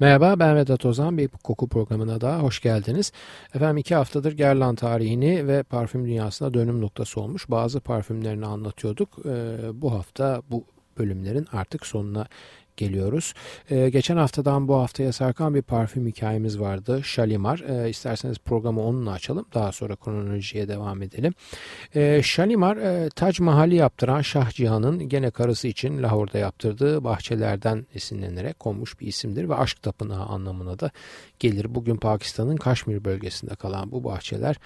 Merhaba ben Vedat Ozan bir koku programına daha hoş geldiniz. Efendim iki haftadır Gerlan tarihini ve parfüm dünyasına dönüm noktası olmuş bazı parfümlerini anlatıyorduk. Ee, bu hafta bu bölümlerin artık sonuna geliyoruz. Ee, geçen haftadan bu haftaya sarkan bir parfüm hikayemiz vardı. Shalimar. Ee, isterseniz programı onunla açalım. Daha sonra kronolojiye devam edelim. Ee, Shalimar e, Tac Mahal'i yaptıran Şah Cihan'ın gene karısı için Lahor'da yaptırdığı bahçelerden esinlenerek konmuş bir isimdir ve aşk tapınağı anlamına da gelir. Bugün Pakistan'ın Kaşmir bölgesinde kalan bu bahçeler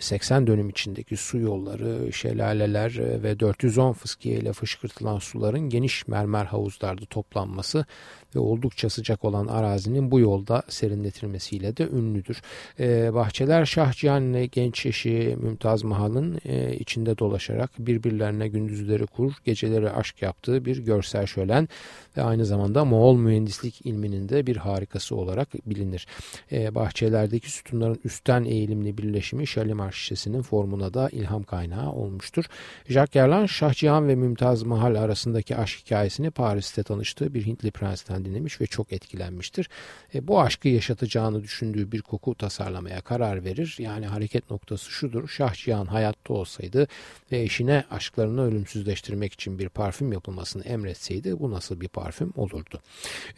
80 dönüm içindeki su yolları, şelaleler ve 410 fıskiye ile fışkırtılan suların geniş mermer havuzlarda toplanması ve oldukça sıcak olan arazinin bu yolda serinletilmesiyle de ünlüdür. E, bahçeler Şahcihan ile genç eşi Mümtaz Mahal'ın e, içinde dolaşarak birbirlerine gündüzleri kur, geceleri aşk yaptığı bir görsel şölen ve aynı zamanda Moğol mühendislik ilminin de bir harikası olarak bilinir. E, bahçelerdeki sütunların üstten eğilimli birleşimi Şalimar şişesinin formuna da ilham kaynağı olmuştur. Jacques Gerland, Şahcihan ve Mümtaz Mahal arasındaki aşk hikayesini Paris'te tanıştığı bir Hintli prensten dinlemiş ve çok etkilenmiştir. E, bu aşkı yaşatacağını düşündüğü bir koku tasarlamaya karar verir. Yani hareket noktası şudur. Şahcihan hayatta olsaydı ve eşine aşklarını ölümsüzleştirmek için bir parfüm yapılmasını emretseydi bu nasıl bir parfüm olurdu?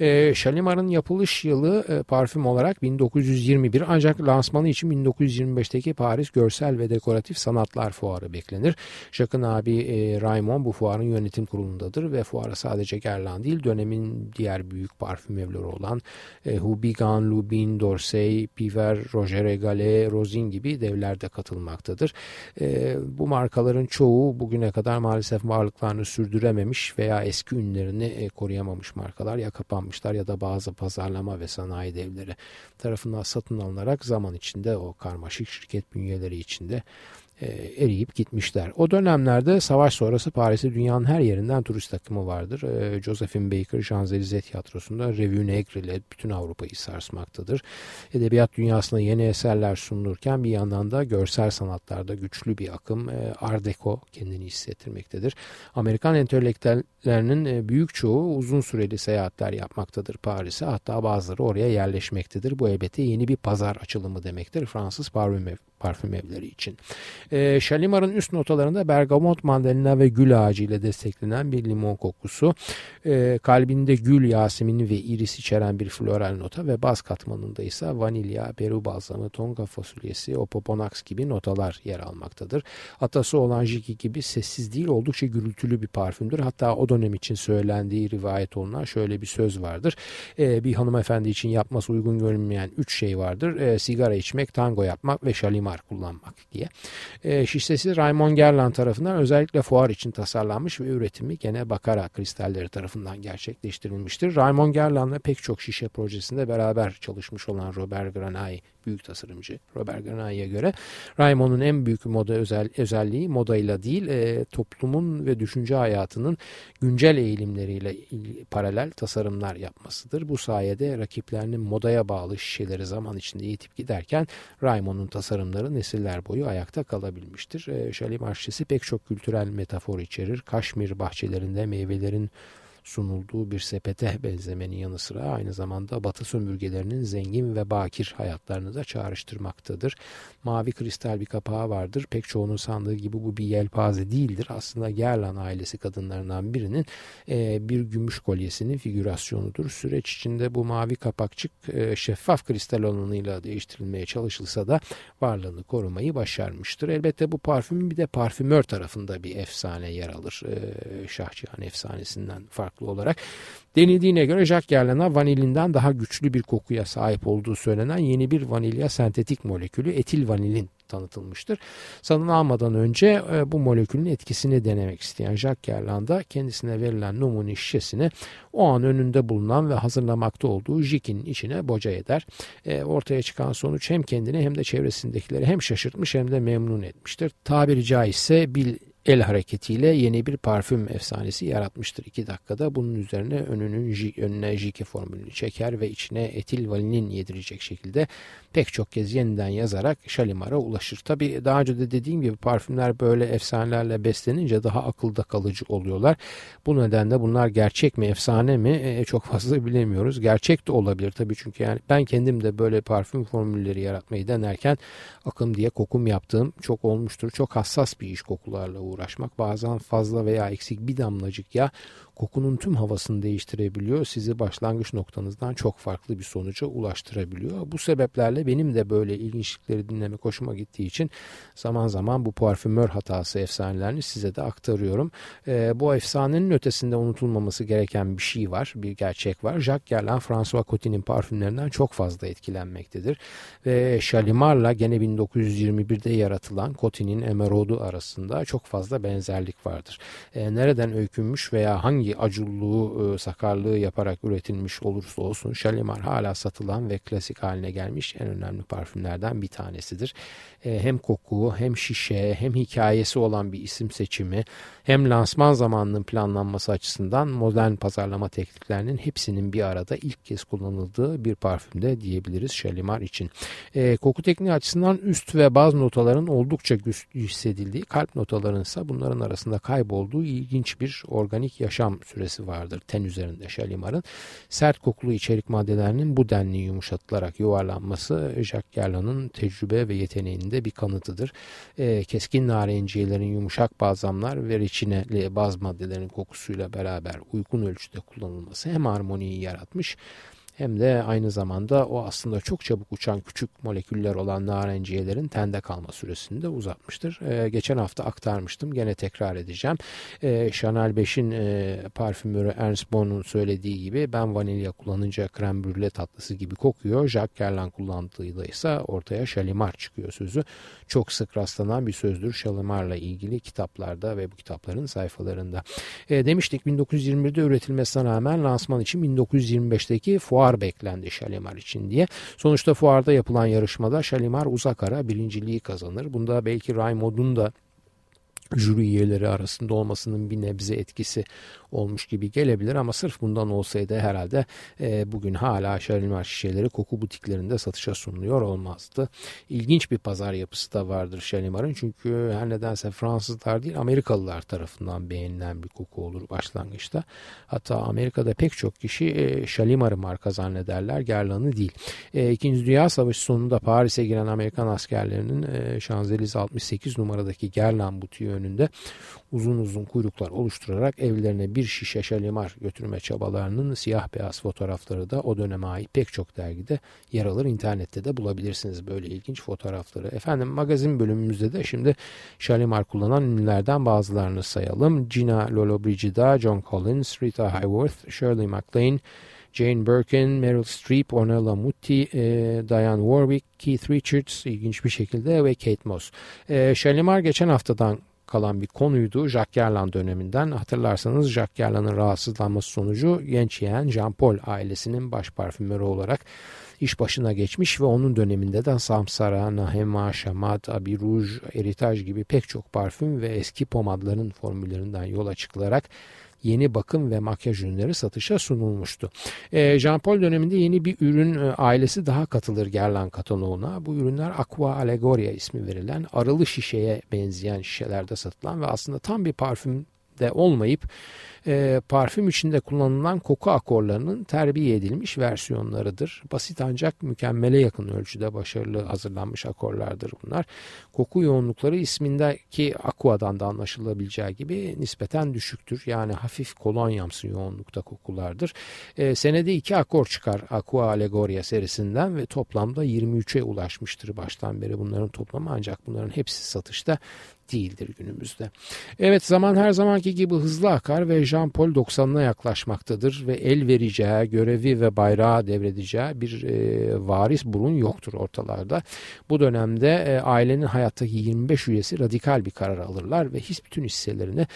E, Şalimar'ın yapılış yılı e, parfüm olarak 1921 ancak lansmanı için 1925'teki Paris Görsel ve Dekoratif Sanatlar Fuarı beklenir. Jacques'ın abi e, Raymond bu fuarın yönetim kurulundadır ve fuara sadece Guerlain değil dönemin diğer büyük parfüm evleri olan e, Hubigan, Lubin, Dorsey, Piver, Roger Egale, Rosin gibi devler de katılmaktadır. E, bu markaların çoğu bugüne kadar maalesef varlıklarını sürdürememiş veya eski ünlerini e, koruyamamış markalar ya kapanmışlar ya da bazı pazarlama ve sanayi devleri tarafından satın alınarak zaman içinde o karmaşık şirket bünyeleri içinde e, eriyip gitmişler. O dönemlerde savaş sonrası Paris'te dünyanın her yerinden turist akımı vardır. E, Josephine Baker Champs-Élysées tiyatrosunda Revue Negre ile bütün Avrupa'yı sarsmaktadır. Edebiyat dünyasına yeni eserler sunulurken bir yandan da görsel sanatlarda güçlü bir akım e, Art Deco kendini hissettirmektedir. Amerikan entelektüellerinin e, büyük çoğu uzun süreli seyahatler yapmaktadır Paris'e. Hatta bazıları oraya yerleşmektedir. Bu elbette yeni bir pazar açılımı demektir. Fransız parfüm parfüm evleri için. E, Şalimar'ın üst notalarında bergamot, mandalina ve gül ağacı ile desteklenen bir limon kokusu, e, kalbinde gül yasemini ve iris içeren bir floral nota ve baz katmanında ise vanilya, beru balzamı, tonga fasulyesi, opoponax gibi notalar yer almaktadır. Atası olan Jiki gibi sessiz değil oldukça gürültülü bir parfümdür. Hatta o dönem için söylendiği rivayet olunan şöyle bir söz vardır. E, bir hanımefendi için yapması uygun görünmeyen üç şey vardır. E, sigara içmek, tango yapmak ve şalimar kullanmak diye. E, şişesi Raymond Gerland tarafından özellikle fuar için tasarlanmış ve üretimi gene Bakara kristalleri tarafından gerçekleştirilmiştir. Raymond Gerland'la pek çok şişe projesinde beraber çalışmış olan Robert Granay büyük tasarımcı Robert Granay'a göre Raymond'un en büyük moda özel, özelliği modayla değil e, toplumun ve düşünce hayatının güncel eğilimleriyle paralel tasarımlar yapmasıdır. Bu sayede rakiplerinin modaya bağlı şişeleri zaman içinde yitip giderken Raymond'un tasarımları nesiller boyu ayakta kalabilmiştir. E, Şalimar şişesi pek çok kültürel metafor içerir. Kaşmir bahçelerinde meyvelerin sunulduğu bir sepete benzemenin yanı sıra aynı zamanda batı sömürgelerinin zengin ve bakir hayatlarını da çağrıştırmaktadır. Mavi kristal bir kapağı vardır. Pek çoğunun sandığı gibi bu bir yelpaze değildir. Aslında Gerlan ailesi kadınlarından birinin e, bir gümüş kolyesinin figürasyonudur. Süreç içinde bu mavi kapakçık e, şeffaf kristal olanıyla değiştirilmeye çalışılsa da varlığını korumayı başarmıştır. Elbette bu parfümün bir de parfümör tarafında bir efsane yer alır. E, Şahcihan efsanesinden farklı farklı olarak. Denildiğine göre Jacques Gerlana vanilinden daha güçlü bir kokuya sahip olduğu söylenen yeni bir vanilya sentetik molekülü etil vanilin tanıtılmıştır. Satın almadan önce e, bu molekülün etkisini denemek isteyen Jacques Gerland kendisine verilen numune şişesini o an önünde bulunan ve hazırlamakta olduğu jikin içine boca eder. E, ortaya çıkan sonuç hem kendini hem de çevresindekileri hem şaşırtmış hem de memnun etmiştir. Tabiri caizse bil el hareketiyle yeni bir parfüm efsanesi yaratmıştır 2 dakikada. Bunun üzerine önünün önüne jike formülünü çeker ve içine etil valinin yedirecek şekilde pek çok kez yeniden yazarak Şalimar'a ulaşır. Tabi daha önce de dediğim gibi parfümler böyle efsanelerle beslenince daha akılda kalıcı oluyorlar. Bu nedenle bunlar gerçek mi efsane mi e, çok fazla bilemiyoruz. Gerçek de olabilir tabi çünkü yani ben kendim de böyle parfüm formülleri yaratmayı denerken akım diye kokum yaptığım çok olmuştur. Çok hassas bir iş kokularla uğraşmak. Bazen fazla veya eksik bir damlacık ya kokunun tüm havasını değiştirebiliyor. Sizi başlangıç noktanızdan çok farklı bir sonuca ulaştırabiliyor. Bu sebeplerle benim de böyle ilginçlikleri dinlemek hoşuma gittiği için zaman zaman bu parfümör hatası efsanelerini size de aktarıyorum. E, bu efsanenin ötesinde unutulmaması gereken bir şey var, bir gerçek var. Jacques Guerlain, François Coty'nin parfümlerinden çok fazla etkilenmektedir. Ve Chalimar'la gene 1921'de yaratılan Coty'nin Emeraude'u arasında çok fazla benzerlik vardır. E, nereden öykünmüş veya hangi hangi acıllığı, e, sakarlığı yaparak üretilmiş olursa olsun Shalimar hala satılan ve klasik haline gelmiş en önemli parfümlerden bir tanesidir. E, hem koku hem şişe hem hikayesi olan bir isim seçimi hem lansman zamanının planlanması açısından modern pazarlama tekniklerinin hepsinin bir arada ilk kez kullanıldığı bir parfümde diyebiliriz Shalimar için. E, koku tekniği açısından üst ve baz notaların oldukça güçlü hissedildiği, kalp notaların ise bunların arasında kaybolduğu ilginç bir organik yaşam süresi vardır ten üzerinde Shalimar'ın. Sert kokulu içerik maddelerinin bu denli yumuşatılarak yuvarlanması Jacques Gerland'ın tecrübe ve yeteneğinde bir kanıtıdır. E, keskin narenciyelerin yumuşak bazamlar ve reçineli baz maddelerin kokusuyla beraber uygun ölçüde kullanılması hem harmoniyi yaratmış hem de aynı zamanda o aslında çok çabuk uçan küçük moleküller olan narenciyelerin tende kalma süresini de uzatmıştır. E, geçen hafta aktarmıştım. Gene tekrar edeceğim. E, Chanel 5'in e, parfümörü Ernst Bonn'un söylediği gibi ben vanilya kullanınca krem brûle tatlısı gibi kokuyor. Jacques Guerlain kullandığıyla ise ortaya Shalimar çıkıyor sözü. Çok sık rastlanan bir sözdür Shalimar'la ilgili kitaplarda ve bu kitapların sayfalarında. E, demiştik 1921'de üretilmesine rağmen lansman için 1925'teki fuar fuar beklendi Şalimar için diye. Sonuçta fuarda yapılan yarışmada Şalimar uzak ara birinciliği kazanır. Bunda belki Raymond'un da jüri üyeleri arasında olmasının bir nebze etkisi olmuş gibi gelebilir ama sırf bundan olsaydı herhalde e, bugün hala Şalimar şişeleri koku butiklerinde satışa sunuluyor olmazdı. İlginç bir pazar yapısı da vardır Şalimar'ın çünkü her nedense Fransızlar değil Amerikalılar tarafından beğenilen bir koku olur başlangıçta. Hatta Amerika'da pek çok kişi e, Şalimar'ı marka zannederler Gerlan'ı değil. E, İkinci Dünya Savaşı sonunda Paris'e giren Amerikan askerlerinin e, Şanzelize 68 numaradaki Gerlan butiği önünde uzun uzun kuyruklar oluşturarak evlerine bir şişe şalimar götürme çabalarının siyah beyaz fotoğrafları da o döneme ait pek çok dergide yer alır. İnternette de bulabilirsiniz böyle ilginç fotoğrafları. Efendim magazin bölümümüzde de şimdi şalimar kullanan ünlülerden bazılarını sayalım. Gina Lollobrigida, John Collins, Rita Hayworth, Shirley MacLaine, Jane Birkin, Meryl Streep, Ornella Muti, e, Diane Warwick, Keith Richards ilginç bir şekilde ve Kate Moss. E, Shalimar geçen haftadan kalan bir konuydu Jacques Gerland döneminden. Hatırlarsanız Jacques Gerland'ın rahatsızlanması sonucu genç yeğen Jean Paul ailesinin baş parfümörü olarak iş başına geçmiş ve onun döneminde de Samsara, Nahema, Şamat, Abi Rouge, Heritage gibi pek çok parfüm ve eski pomadların formüllerinden yola çıkılarak yeni bakım ve makyaj ürünleri satışa sunulmuştu. E, Jean Paul döneminde yeni bir ürün e, ailesi daha katılır Guerlain kataloğuna. Bu ürünler Aqua Allegoria ismi verilen arılı şişeye benzeyen şişelerde satılan ve aslında tam bir parfüm de olmayıp e, parfüm içinde kullanılan koku akorlarının terbiye edilmiş versiyonlarıdır. Basit ancak mükemmele yakın ölçüde başarılı hazırlanmış akorlardır bunlar. Koku yoğunlukları ismindeki aquadan da anlaşılabileceği gibi nispeten düşüktür. Yani hafif kolonyamsı yoğunlukta kokulardır. E, senede iki akor çıkar Aqua Allegoria serisinden ve toplamda 23'e ulaşmıştır baştan beri bunların toplamı ancak bunların hepsi satışta değildir günümüzde. Evet zaman her zamanki gibi hızlı akar ve Jean Paul 90'ına yaklaşmaktadır ve el vereceği, görevi ve bayrağı devredeceği bir e, varis burun yoktur ortalarda. Bu dönemde e, ailenin hayattaki 25 üyesi radikal bir karar alırlar ve his bütün hisselerini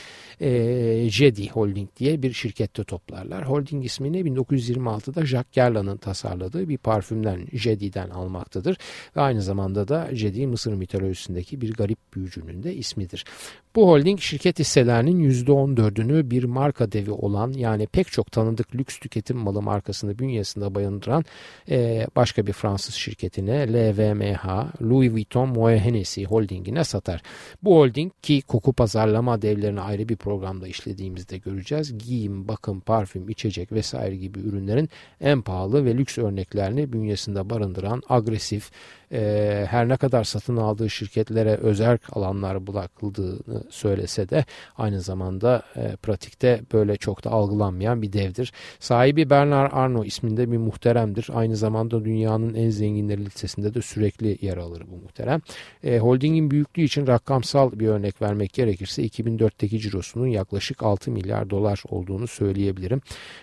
e, Jedi Holding diye bir şirkette toplarlar. Holding ismini 1926'da Jacques Gerland'ın tasarladığı bir parfümden Jedi'den almaktadır ve aynı zamanda da Jedi Mısır mitolojisindeki bir garip büyücünün de ismidir. Bu holding şirket hisselerinin %14'ünü bir marka devi olan yani pek çok tanıdık lüks tüketim malı markasını bünyesinde barındıran e, başka bir Fransız şirketine LVMH, Louis Vuitton Moet Hennessy holdingine satar. Bu holding ki koku pazarlama devlerini ayrı bir programda işlediğimizde göreceğiz. Giyim, bakım, parfüm, içecek vesaire gibi ürünlerin en pahalı ve lüks örneklerini bünyesinde barındıran agresif, e, her ne kadar satın aldığı şirketlere özel alanlar bırakıldığını söylese de aynı zamanda e, pratikte böyle çok da algılanmayan bir devdir. Sahibi Bernard Arnault isminde bir muhteremdir. Aynı zamanda dünyanın en zenginleri listesinde de sürekli yer alır bu muhterem. E, holdingin büyüklüğü için rakamsal bir örnek vermek gerekirse 2004'teki cirosunun yaklaşık 6 milyar dolar olduğunu söyleyebilirim.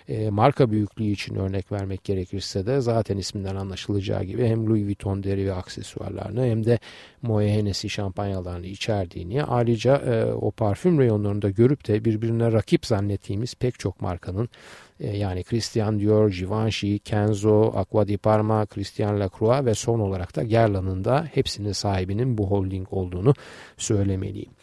E, marka büyüklüğü için örnek vermek gerekirse de zaten isminden anlaşılacağı gibi hem Louis Vuitton deri aksesuarlarını hem de Moet Hennessy şampanyalarını içerdiğini ayrıca e, o parfüm reyonlarında görüp de birbirine rakip zannettiğimiz pek çok markanın e, yani Christian Dior, Givenchy, Kenzo, Aqua di Parma, Christian Lacroix ve son olarak da Guerlain'ın da hepsinin sahibinin bu holding olduğunu söylemeliyim.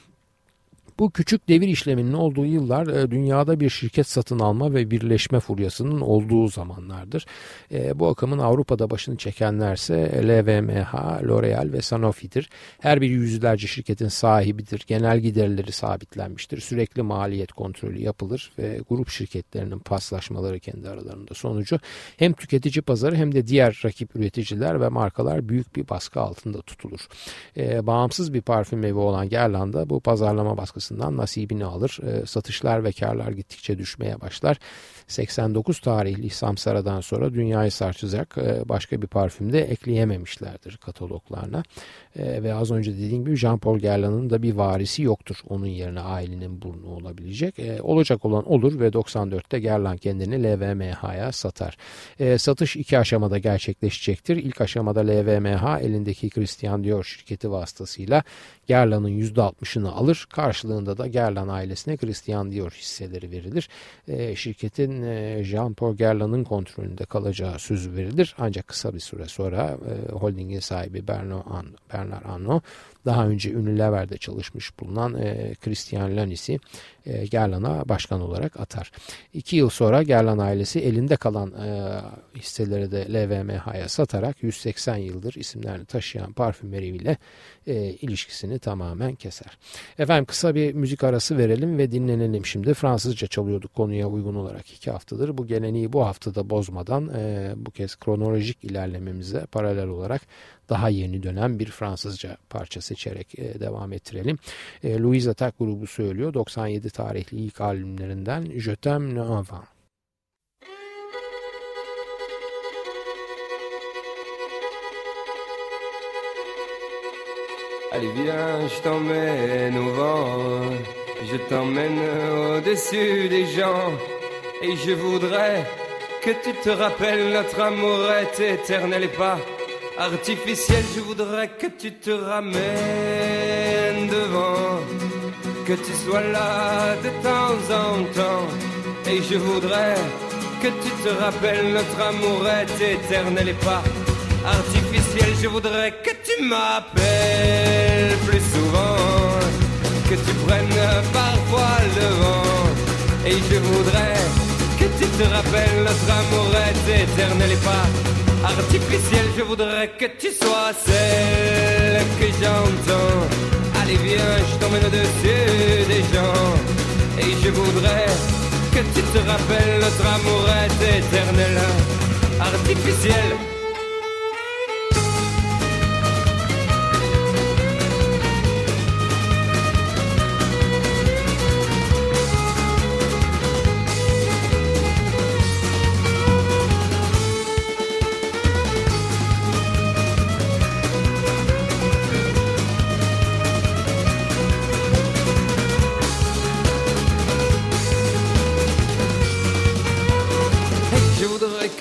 Bu küçük devir işleminin olduğu yıllar e, dünyada bir şirket satın alma ve birleşme furyasının olduğu zamanlardır. E, bu akımın Avrupa'da başını çekenlerse LVMH, L'Oreal ve Sanofi'dir. Her biri yüzlerce şirketin sahibidir. Genel giderleri sabitlenmiştir. Sürekli maliyet kontrolü yapılır ve grup şirketlerinin paslaşmaları kendi aralarında sonucu hem tüketici pazarı hem de diğer rakip üreticiler ve markalar büyük bir baskı altında tutulur. E, bağımsız bir parfüm evi olan Guerlain'da bu pazarlama baskısı açısından nasibini alır. E, satışlar ve karlar gittikçe düşmeye başlar. 89 tarihli Samsara'dan sonra dünyayı sarsacak e, başka bir parfüm de ekleyememişlerdir kataloglarına. E, ve az önce dediğim gibi Jean Paul Guerlain'ın da bir varisi yoktur. Onun yerine ailenin burnu olabilecek. E, olacak olan olur ve 94'te Guerlain kendini LVMH'ya satar. Satış iki aşamada gerçekleşecektir. İlk aşamada LVMH elindeki Christian Dior şirketi vasıtasıyla Guerlain'ın %60'ını alır. Karşılığında da Guerlain ailesine Christian Dior hisseleri verilir. Şirketin e, Jean Paul Guerlain'ın kontrolünde kalacağı sözü verilir. Ancak kısa bir süre sonra e, holdingin sahibi Bernard Arnault daha önce Unilever'de çalışmış bulunan e, Christian Lanis'i e, Gerlan'a başkan olarak atar. İki yıl sonra Gerlan ailesi elinde kalan e, hisseleri de LVMH'ya satarak 180 yıldır isimlerini taşıyan parfümeriyle e, ilişkisini tamamen keser. Efendim kısa bir müzik arası verelim ve dinlenelim şimdi. Fransızca çalıyorduk konuya uygun olarak iki haftadır. Bu geleneği bu haftada bozmadan e, bu kez kronolojik ilerlememize paralel olarak daha yeni dönem bir Fransızca parça seçerek e, devam ettirelim. E, Louise Attack grubu söylüyor. 97 tarihli ilk albümlerinden Je t'aime. Allez viens, je t'emmène au vent, je t'emmène au-dessus des gens, et je voudrais que tu te rappelles notre amour est éternel et pas artificiel, je voudrais que tu te ramènes devant, que tu sois là de temps en temps. Et je voudrais que tu te rappelles, notre amour est éternel et pas artificiel. Je voudrais que tu m'appelles plus souvent, que tu prennes parfois le vent. Et je voudrais que tu te rappelles, notre amour est éternel et pas artificiel, je voudrais que tu sois celle que j'entends. Allez viens, je t'emmène au-dessus des gens. Et je voudrais que tu te rappelles, notre amour est éternel, artificiel.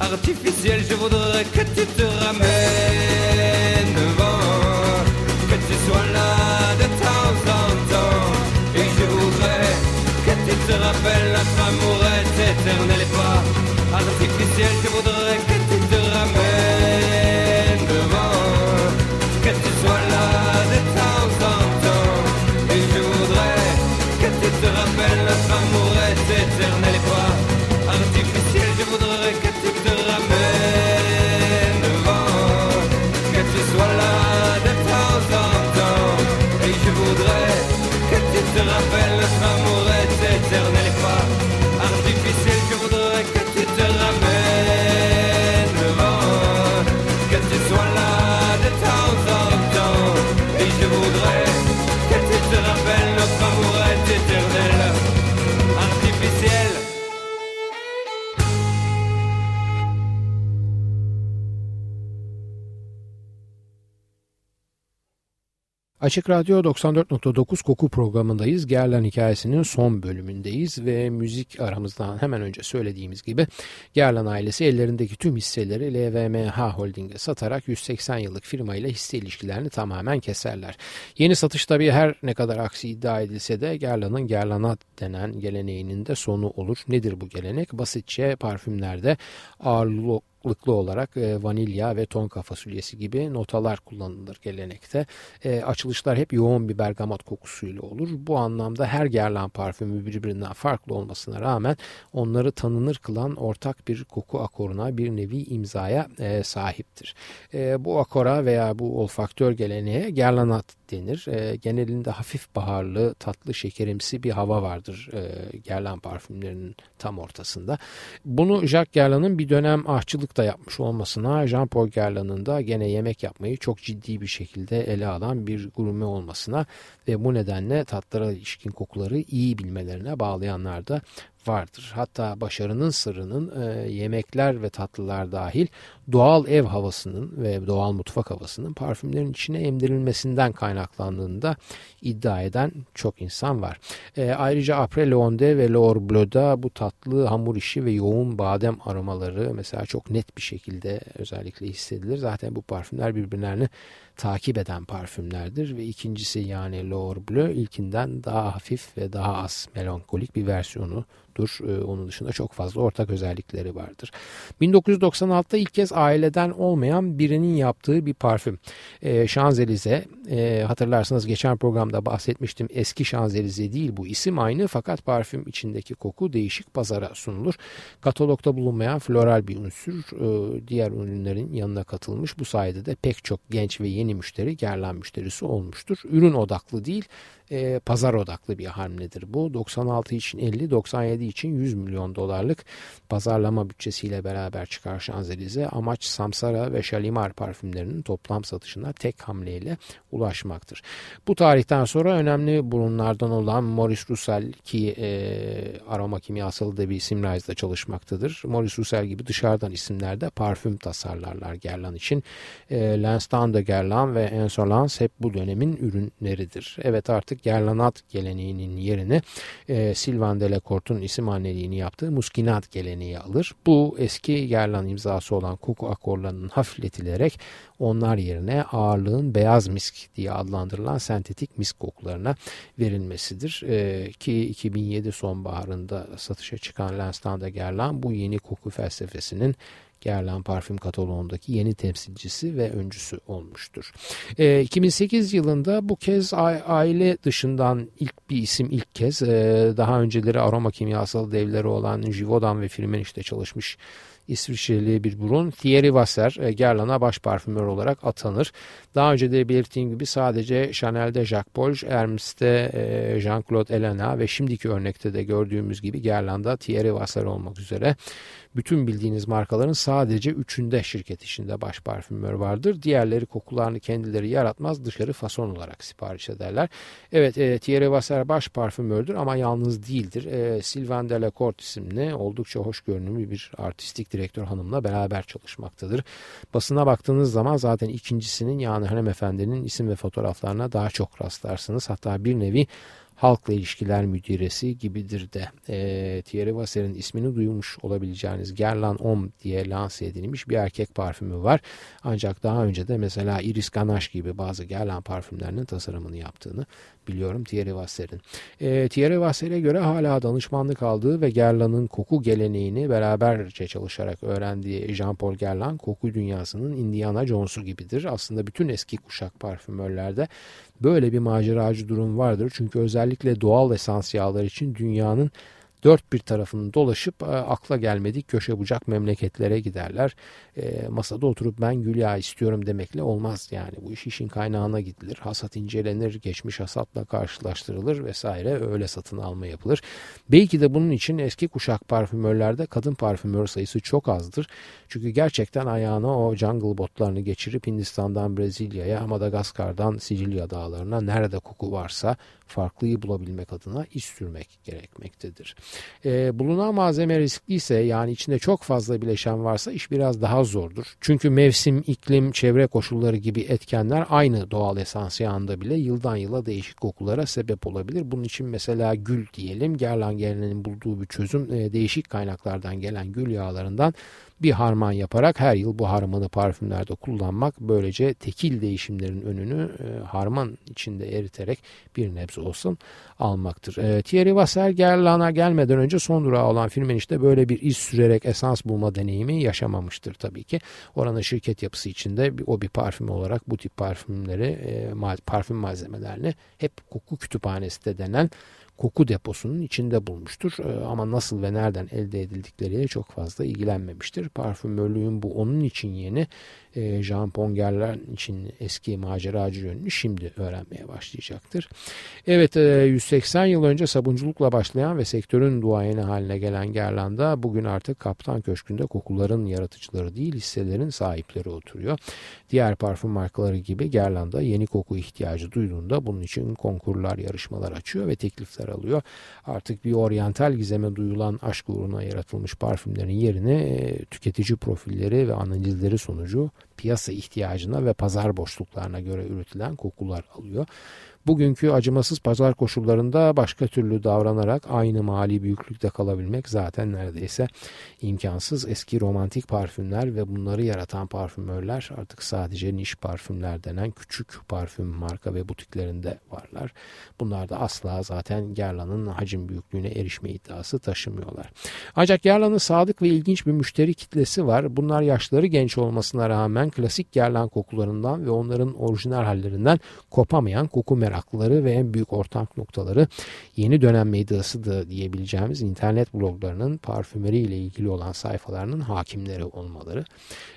artificiel. Je voudrais que tu te ramènes devant, que tu sois là de temps en temps. Et je voudrais que tu te rappelles notre amour est éternel et pas artificiel. Je voudrais Açık Radyo 94.9 Koku programındayız. Gerlen hikayesinin son bölümündeyiz ve müzik aramızdan hemen önce söylediğimiz gibi Gerlen ailesi ellerindeki tüm hisseleri LVMH Holding'e satarak 180 yıllık firma ile hisse ilişkilerini tamamen keserler. Yeni satış tabii her ne kadar aksi iddia edilse de Gerlan'ın Gerlanat denen geleneğinin de sonu olur. Nedir bu gelenek? Basitçe parfümlerde ağırlıklı ağırlıklı olarak e, vanilya ve tonka fasulyesi gibi notalar kullanılır gelenekte. E, açılışlar hep yoğun bir bergamot kokusuyla olur. Bu anlamda her Guerlain parfümü birbirinden farklı olmasına rağmen onları tanınır kılan ortak bir koku akoruna bir nevi imzaya e, sahiptir. E, bu akora veya bu olfaktör geleneğe Guerlainat denir. E, genelinde hafif baharlı, tatlı, şekerimsi bir hava vardır e, Guerlain parfümlerinin tam ortasında. Bunu Jacques Guerlain'ın bir dönem ahçılık da yapmış olmasına Jean-Paul Guerlain'ın da gene yemek yapmayı çok ciddi bir şekilde ele alan bir gurme olmasına ve bu nedenle tatlara ilişkin kokuları iyi bilmelerine bağlayanlar da vardır. Hatta başarının sırrının e, yemekler ve tatlılar dahil doğal ev havasının ve doğal mutfak havasının parfümlerin içine emdirilmesinden kaynaklandığını da iddia eden çok insan var. E, ayrıca Après Leonde ve L'Or Bleu'da bu tatlı hamur işi ve yoğun badem aromaları mesela çok net bir şekilde özellikle hissedilir. Zaten bu parfümler birbirlerini takip eden parfümlerdir ve ikincisi yani L'Or Bleu ilkinden daha hafif ve daha az melankolik bir versiyonudur. Ee, onun dışında çok fazla ortak özellikleri vardır. 1996'da ilk kez aileden olmayan birinin yaptığı bir parfüm. Ee, Şanzelize e, hatırlarsanız geçen programda bahsetmiştim eski Şanzelize değil bu isim aynı fakat parfüm içindeki koku değişik pazara sunulur. Katalogda bulunmayan floral bir unsur e, diğer ürünlerin yanına katılmış. Bu sayede de pek çok genç ve yeni müşteri Gerlan müşterisi olmuştur. Ürün odaklı değil e, pazar odaklı bir hamledir bu. 96 için 50, 97 için 100 milyon dolarlık pazarlama bütçesiyle beraber çıkar Şanzelize. Amaç Samsara ve Shalimar parfümlerinin toplam satışına tek hamleyle ulaşmaktır. Bu tarihten sonra önemli burunlardan olan Maurice Roussel ki e, aroma kimyasalı da bir isimlerle çalışmaktadır. Maurice Roussel gibi dışarıdan isimlerde parfüm tasarlarlar Gerlan için. E, Lansdowne de Gerlan ve Insolence hep bu dönemin ürünleridir. Evet artık Gerlanat geleneğinin yerine e, Sylvain Delacourte'un isim anneliğini yaptığı Muskinat geleneği alır. Bu eski Gerlan imzası olan koku akorlarının hafifletilerek onlar yerine ağırlığın beyaz misk diye adlandırılan sentetik misk kokularına verilmesidir. E, ki 2007 sonbaharında satışa çıkan Lansdowne Gerlan bu yeni koku felsefesinin Guerlain parfüm kataloğundaki yeni temsilcisi ve öncüsü olmuştur. E, 2008 yılında bu kez aile dışından ilk bir isim ilk kez e, daha önceleri aroma kimyasal devleri olan Givaudan ve Firmeniş'te çalışmış İsviçreli bir burun Thierry Vasser e, Guerlain'a baş parfümör olarak atanır. Daha önce de belirttiğim gibi sadece Chanel'de Jacques Paul, Hermes'te Jean-Claude Elena ve şimdiki örnekte de gördüğümüz gibi Guerlain'da Thierry Vasser olmak üzere bütün bildiğiniz markaların sadece üçünde şirket içinde baş parfümör vardır. Diğerleri kokularını kendileri yaratmaz dışarı fason olarak sipariş ederler. Evet e, Thierry Vasser baş parfümördür ama yalnız değildir. E, Sylvain Delacourt isimli oldukça hoş görünümlü bir artistik direktör hanımla beraber çalışmaktadır. Basına baktığınız zaman zaten ikincisinin yani hanımefendinin isim ve fotoğraflarına daha çok rastlarsınız. Hatta bir nevi halkla ilişkiler müdiresi gibidir de. E, Thierry Vasser'in ismini duymuş olabileceğiniz Guerlain Homme diye lanse edilmiş bir erkek parfümü var. Ancak daha önce de mesela Iris Ganache gibi bazı Guerlain parfümlerinin tasarımını yaptığını biliyorum Thierry Vasser'in. E, Thierry Vasser'e göre hala danışmanlık aldığı ve Guerlain'ın koku geleneğini beraberce çalışarak öğrendiği Jean-Paul Guerlain koku dünyasının Indiana Jones'u gibidir. Aslında bütün eski kuşak parfümörlerde böyle bir maceracı durum vardır. Çünkü özellikle doğal esans yağlar için dünyanın dört bir tarafını dolaşıp e, akla gelmedik köşe bucak memleketlere giderler. E, masada oturup ben gül yağı istiyorum demekle olmaz yani bu iş işin kaynağına gidilir. Hasat incelenir, geçmiş hasatla karşılaştırılır vesaire öyle satın alma yapılır. Belki de bunun için eski kuşak parfümörlerde kadın parfümör sayısı çok azdır. Çünkü gerçekten ayağına o jungle botlarını geçirip Hindistan'dan Brezilya'ya, Madagaskar'dan Sicilya dağlarına nerede koku varsa farklıyı bulabilmek adına iş sürmek gerekmektedir. E, bulunan malzeme riskliyse yani içinde çok fazla bileşen varsa iş biraz daha zordur. Çünkü mevsim, iklim, çevre koşulları gibi etkenler aynı doğal esans yağında bile yıldan yıla değişik kokulara sebep olabilir. Bunun için mesela gül diyelim. Gerlan geleneğinin bulduğu bir çözüm e, değişik kaynaklardan gelen gül yağlarından bir harman yaparak her yıl bu harmanı parfümlerde kullanmak böylece tekil değişimlerin önünü e, harman içinde eriterek bir nebze olsun almaktır. E, Thierry Vasser Gerlan'a gelmeden önce son durağı olan Firmeniş'te böyle bir iz sürerek esans bulma deneyimi yaşamamıştır tabii ki. Oranın şirket yapısı içinde o bir parfüm olarak bu tip parfümleri, e, parfüm malzemelerini hep koku kütüphanesi de denen koku deposunun içinde bulmuştur. Ee, ama nasıl ve nereden elde edildikleriyle çok fazla ilgilenmemiştir. Parfümörlüğün bu onun için yeni e, Jean Pongerler için eski maceracı yönünü şimdi öğrenmeye başlayacaktır. Evet 180 e, yıl önce sabunculukla başlayan ve sektörün duayeni haline gelen Gerland'a bugün artık Kaptan Köşkü'nde kokuların yaratıcıları değil hisselerin sahipleri oturuyor. Diğer parfüm markaları gibi Gerland'a yeni koku ihtiyacı duyduğunda bunun için konkurlar, yarışmalar açıyor ve teklifler alıyor. Artık bir oryantal gizeme duyulan aşk uğruna yaratılmış parfümlerin yerine e, tüketici profilleri ve analizleri sonucu piyasa ihtiyacına ve pazar boşluklarına göre üretilen kokular alıyor. Bugünkü acımasız pazar koşullarında başka türlü davranarak aynı mali büyüklükte kalabilmek zaten neredeyse imkansız. Eski romantik parfümler ve bunları yaratan parfümörler artık sadece niş parfümler denen küçük parfüm marka ve butiklerinde varlar. Bunlar da asla zaten Gerlan'ın hacim büyüklüğüne erişme iddiası taşımıyorlar. Ancak Gerlan'ın sadık ve ilginç bir müşteri kitlesi var. Bunlar yaşları genç olmasına rağmen klasik Gerlan kokularından ve onların orijinal hallerinden kopamayan koku merakı meraklıları ve en büyük ortak noktaları yeni dönem medyası da diyebileceğimiz internet bloglarının parfümeri ile ilgili olan sayfalarının hakimleri olmaları.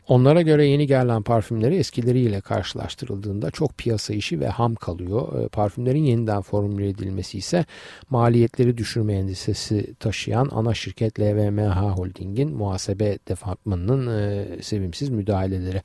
Onlara göre yeni gelen parfümleri eskileriyle karşılaştırıldığında çok piyasa işi ve ham kalıyor. Ee, parfümlerin yeniden formüle edilmesi ise maliyetleri düşürme endişesi taşıyan ana şirket LVMH Holding'in muhasebe departmanının e, sevimsiz müdahaleleri.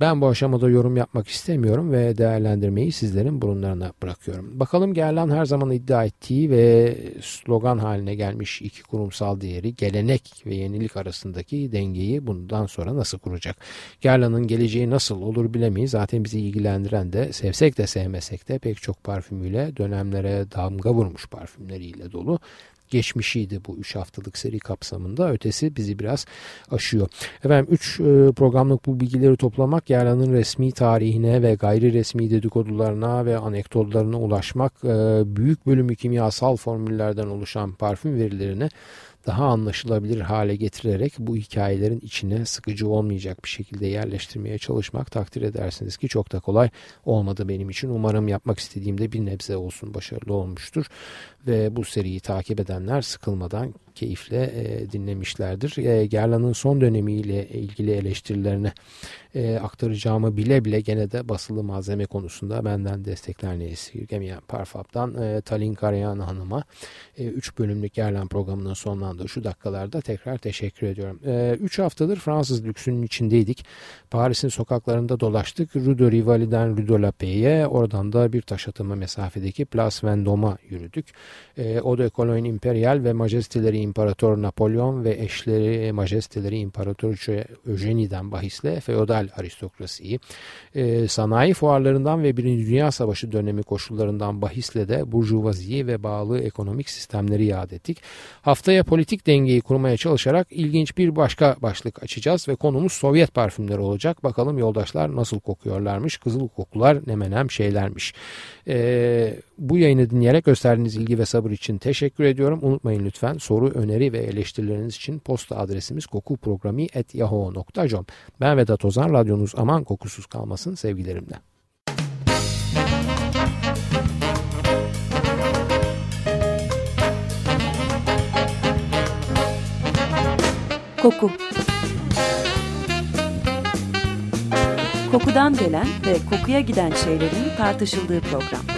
Ben bu aşamada yorum yapmak istemiyorum ve değerlendirmeyi sizlerin burunlarına bırakıyorum. Bakalım Gerlan her zaman iddia ettiği ve slogan haline gelmiş iki kurumsal değeri gelenek ve yenilik arasındaki dengeyi bundan sonra nasıl kuracak? Gerlan'ın geleceği nasıl olur bilemeyiz. Zaten bizi ilgilendiren de sevsek de sevmesek de pek çok parfümüyle dönemlere damga vurmuş parfümleriyle dolu geçmişiydi bu 3 haftalık seri kapsamında. Ötesi bizi biraz aşıyor. Efendim 3 e, programlık bu bilgileri toplamak Gerlan'ın resmi tarihine ve gayri resmi dedikodularına ve anekdotlarına ulaşmak e, büyük bölümü kimyasal formüllerden oluşan parfüm verilerini daha anlaşılabilir hale getirerek bu hikayelerin içine sıkıcı olmayacak bir şekilde yerleştirmeye çalışmak takdir edersiniz ki çok da kolay olmadı benim için. Umarım yapmak istediğimde bir nebze olsun başarılı olmuştur ve bu seriyi takip edenler sıkılmadan keyifle e, dinlemişlerdir. E, Gerlan'ın son dönemiyle ilgili eleştirilerini e, aktaracağımı bile bile gene de basılı malzeme konusunda benden desteklerini esirgemeyen Parfap'tan e, Talin Karayan Hanım'a 3 e, bölümlük Gerlan programının sonlandığı şu dakikalarda tekrar teşekkür ediyorum. 3 e, haftadır Fransız lüksünün içindeydik. Paris'in sokaklarında dolaştık. Rue de Rivali'den Rue de la Paix'e oradan da bir taş atımı mesafedeki Place Vendôme'a yürüdük. E, Eau de Cologne Imperial ve Majesteleri İmparator Napolyon ve eşleri majesteleri İmparatoriçe Eugeni'den bahisle feodal aristokrasiyi, e, sanayi fuarlarından ve Birinci Dünya Savaşı dönemi koşullarından bahisle de burjuvaziyi ve bağlı ekonomik sistemleri yad ettik. Haftaya politik dengeyi kurmaya çalışarak ilginç bir başka başlık açacağız ve konumuz Sovyet parfümleri olacak. Bakalım yoldaşlar nasıl kokuyorlarmış, kızıl kokular ne menem şeylermiş. E, bu yayını dinleyerek gösterdiğiniz ve sabır için teşekkür ediyorum. Unutmayın lütfen soru, öneri ve eleştirileriniz için posta adresimiz kokuprogrami.yahoo.com Ben Vedat Ozan, radyonuz aman kokusuz kalmasın sevgilerimle. Koku Kokudan gelen ve kokuya giden şeylerin tartışıldığı program.